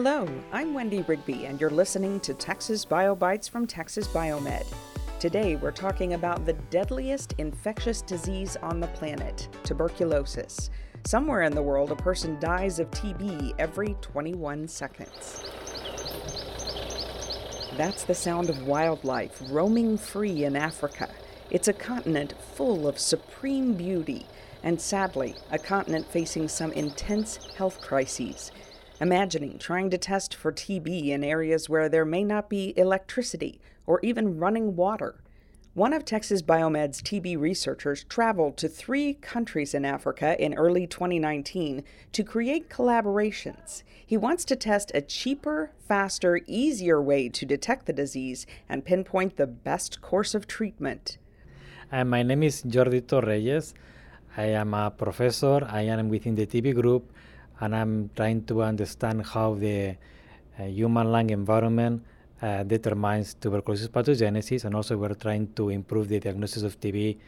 Hello, I'm Wendy Rigby, and you're listening to Texas BioBites from Texas Biomed. Today, we're talking about the deadliest infectious disease on the planet tuberculosis. Somewhere in the world, a person dies of TB every 21 seconds. That's the sound of wildlife roaming free in Africa. It's a continent full of supreme beauty, and sadly, a continent facing some intense health crises. Imagining trying to test for TB in areas where there may not be electricity or even running water. One of Texas Biomed's TB researchers traveled to three countries in Africa in early 2019 to create collaborations. He wants to test a cheaper, faster, easier way to detect the disease and pinpoint the best course of treatment. Uh, my name is Jordi Torrelles. I am a professor. I am within the TB group and I'm trying to understand how the uh, human lung environment uh, determines tuberculosis pathogenesis, and also we're trying to improve the diagnosis of TB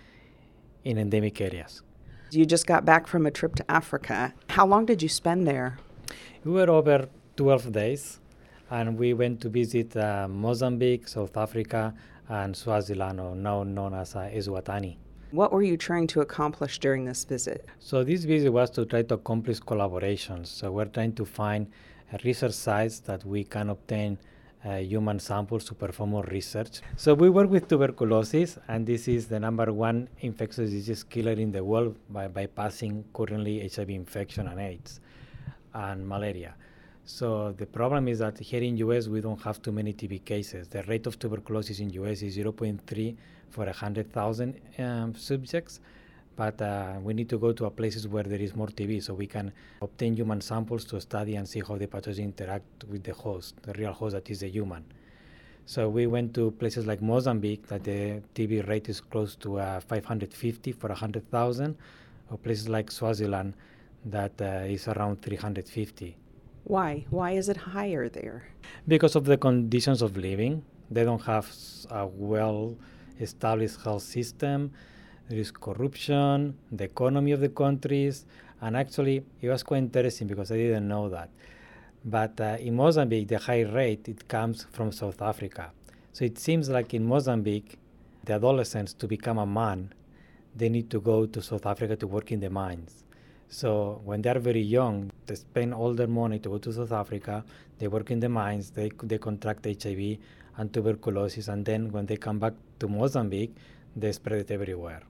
in endemic areas. You just got back from a trip to Africa. How long did you spend there? We were over 12 days, and we went to visit uh, Mozambique, South Africa, and Swaziland, or now known as uh, Eswatini. What were you trying to accomplish during this visit? So this visit was to try to accomplish collaborations. So we're trying to find research sites that we can obtain uh, human samples to perform more research. So we work with tuberculosis, and this is the number one infectious disease killer in the world by bypassing currently HIV infection and AIDS and malaria. So the problem is that here in US we don't have too many TB cases. The rate of tuberculosis in US is 0.3 for 100,000 um, subjects, but uh, we need to go to places where there is more TB so we can obtain human samples to study and see how the pathogen interact with the host, the real host that is the human. So we went to places like Mozambique that the TB rate is close to uh, 550 for 100,000, or places like Swaziland that uh, is around 350. Why? Why is it higher there? Because of the conditions of living. They don't have a well established health system. There is corruption, the economy of the countries, and actually it was quite interesting because I didn't know that. But uh, in Mozambique, the high rate it comes from South Africa. So it seems like in Mozambique, the adolescents to become a man, they need to go to South Africa to work in the mines. So when they are very young, they spend all their money to go to South Africa. They work in the mines. They they contract HIV and tuberculosis, and then when they come back to Mozambique, they spread it everywhere.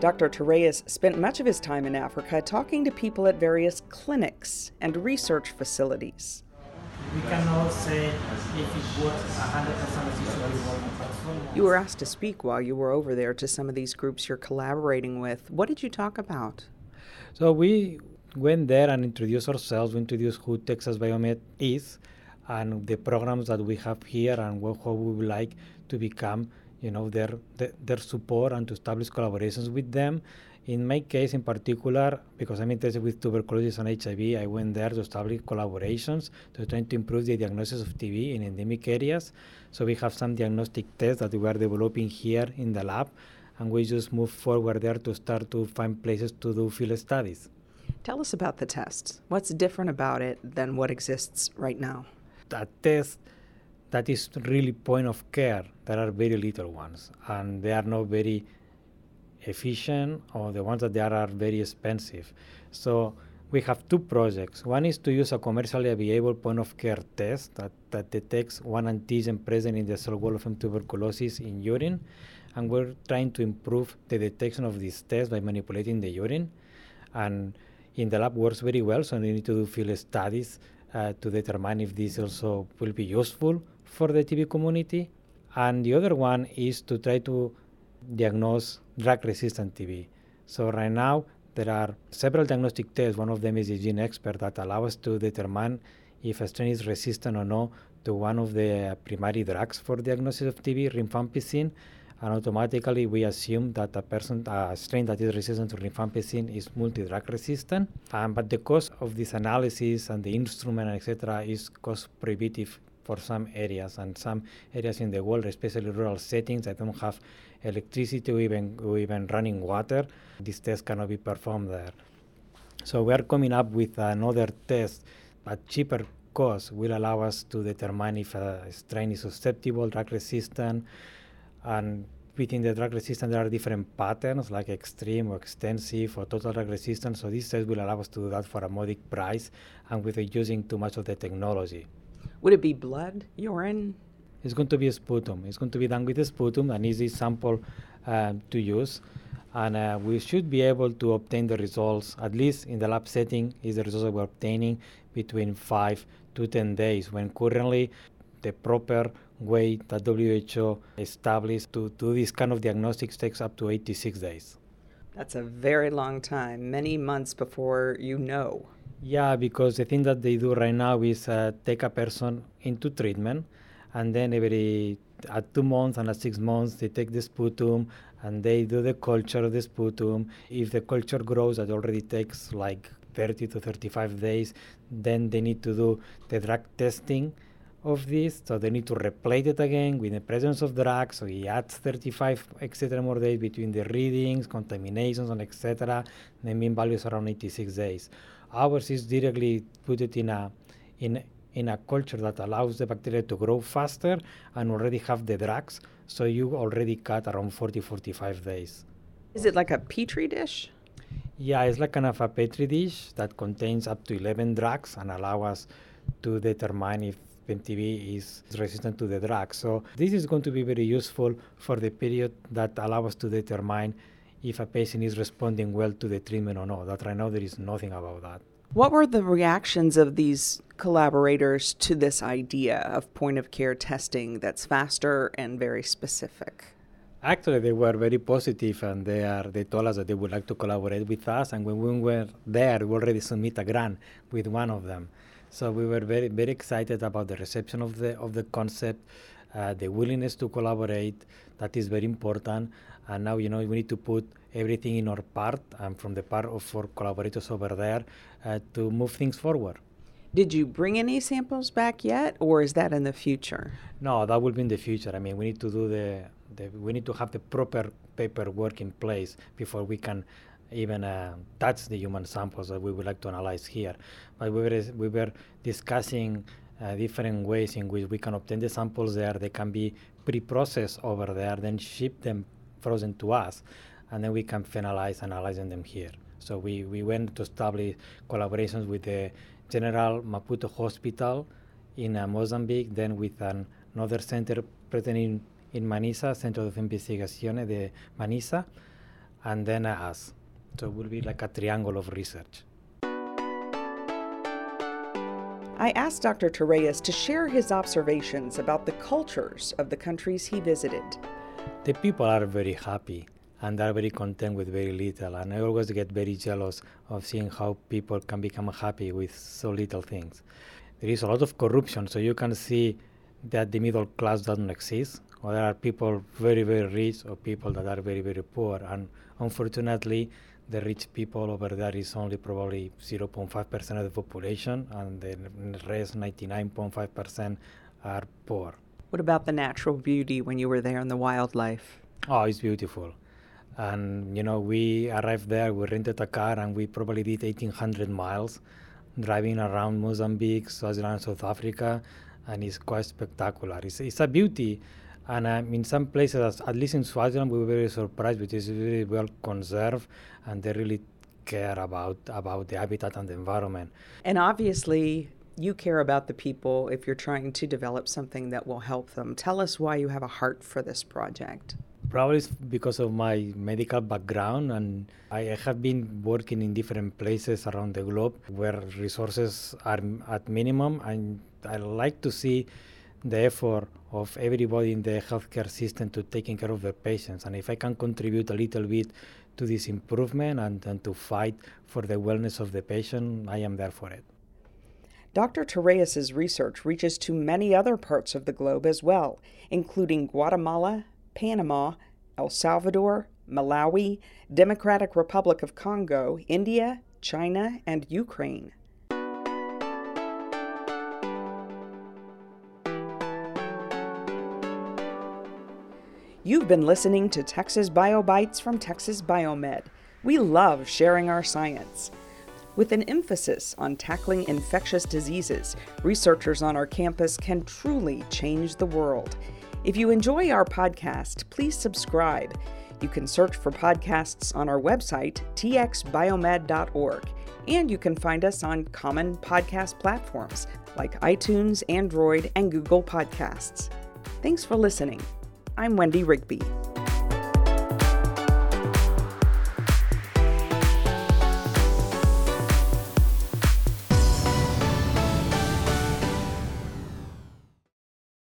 Dr. Torrelles spent much of his time in Africa talking to people at various clinics and research facilities. We cannot say if it works 100% You were asked to speak while you were over there to some of these groups you're collaborating with. What did you talk about? So we went there and introduced ourselves, we introduced who Texas Biomed is, and the programs that we have here and what, how we would like to become you know their, their, their support and to establish collaborations with them. In my case in particular because i'm interested with tuberculosis and hiv i went there to establish collaborations to try to improve the diagnosis of tb in endemic areas. So we have some diagnostic tests that we are developing here in the lab and we just move forward there to start to find places to do field studies tell us about the tests what's different about it than what exists right now a test that is really point of care, there are very little ones, and they are not very efficient, or the ones that they are are very expensive. So we have two projects. One is to use a commercially available point of care test that, that detects one antigen present in the cell wall of tuberculosis in urine. And we're trying to improve the detection of this test by manipulating the urine. And in the lab works very well, so we need to do field studies uh, to determine if this also will be useful for the TB community. And the other one is to try to diagnose drug resistant TB. So, right now, there are several diagnostic tests. One of them is a GeneXpert that allows us to determine if a strain is resistant or not to one of the primary drugs for diagnosis of TB, rifampicin and automatically we assume that a person, a strain that is resistant to rifampicin is multi-drug resistant. Um, but the cost of this analysis and the instrument, etc., is cost prohibitive for some areas and some areas in the world, especially rural settings that don't have electricity or even, or even running water. This test cannot be performed there. So we are coming up with another test at cheaper cost will allow us to determine if a strain is susceptible, drug resistant, and within the drug resistance there are different patterns like extreme or extensive or total drug resistance. So this test will allow us to do that for a modic price and without using too much of the technology. Would it be blood, urine? It's going to be a sputum. It's going to be done with a sputum, an easy sample uh, to use. And uh, we should be able to obtain the results, at least in the lab setting, is the results that we're obtaining between 5 to 10 days, when currently the proper way that WHO established to do this kind of diagnostics takes up to 86 days. That's a very long time, many months before you know. Yeah, because the thing that they do right now is uh, take a person into treatment, and then every at two months and at six months they take the sputum and they do the culture of the sputum. If the culture grows, that already takes like 30 to 35 days. Then they need to do the drug testing of this, so they need to replate it again with the presence of drugs. So he adds 35 etc. more days between the readings, contaminations, and etc. The mean value is around 86 days. Ours is directly put it in a in in a culture that allows the bacteria to grow faster and already have the drugs. So you already cut around 40 45 days. Is it like a petri dish? Yeah, it's like kind of a petri dish that contains up to 11 drugs and allow us to determine if MTB is resistant to the drug. So this is going to be very useful for the period that allow us to determine if a patient is responding well to the treatment or not. That right now there is nothing about that. What were the reactions of these collaborators to this idea of point of care testing that's faster and very specific? Actually, they were very positive, and they are they told us that they would like to collaborate with us. And when we were there, we already submit a grant with one of them. So we were very very excited about the reception of the of the concept, uh, the willingness to collaborate. That is very important. And now you know we need to put everything in our part and from the part of our collaborators over there uh, to move things forward. Did you bring any samples back yet, or is that in the future? No, that will be in the future. I mean, we need to do the, the we need to have the proper paperwork in place before we can even uh, touch the human samples that we would like to analyze here. But we were, we were discussing uh, different ways in which we can obtain the samples there. They can be pre-processed over there, then ship them frozen to us, and then we can finalize analyzing them here. So we, we went to establish collaborations with the General Maputo Hospital in uh, Mozambique, then with an, another center present in, in Manhiça, Centro de Investigaciones de Manhiça, and then uh, us. So it will be like a triangle of research. I asked Dr. Torrelles to share his observations about the cultures of the countries he visited. The people are very happy and are very content with very little. And I always get very jealous of seeing how people can become happy with so little things. There is a lot of corruption, so you can see that the middle class doesn't exist, or there are people very, very rich, or people that are very, very poor. And unfortunately, the rich people over there is only probably 0.5% of the population, and the rest, 99.5%, are poor. What about the natural beauty when you were there in the wildlife? Oh, it's beautiful. And, you know, we arrived there, we rented a car, and we probably did 1,800 miles driving around Mozambique, Swaziland, South Africa, and it's quite spectacular. It's, it's a beauty and um, in some places, at least in Swaziland, we were very surprised because it's very well conserved and they really care about, about the habitat and the environment. And obviously, you care about the people if you're trying to develop something that will help them. Tell us why you have a heart for this project. Probably because of my medical background, and I have been working in different places around the globe where resources are at minimum, and I like to see the effort of everybody in the healthcare system to taking care of their patients. And if I can contribute a little bit to this improvement and, and to fight for the wellness of the patient, I am there for it. Dr. Torrelles' research reaches to many other parts of the globe as well, including Guatemala, Panama, El Salvador, Malawi, Democratic Republic of Congo, India, China, and Ukraine. You've been listening to Texas BioBites from Texas Biomed. We love sharing our science. With an emphasis on tackling infectious diseases, researchers on our campus can truly change the world. If you enjoy our podcast, please subscribe. You can search for podcasts on our website, txbiomed.org, and you can find us on common podcast platforms like iTunes, Android, and Google Podcasts. Thanks for listening. I'm Wendy Rigby.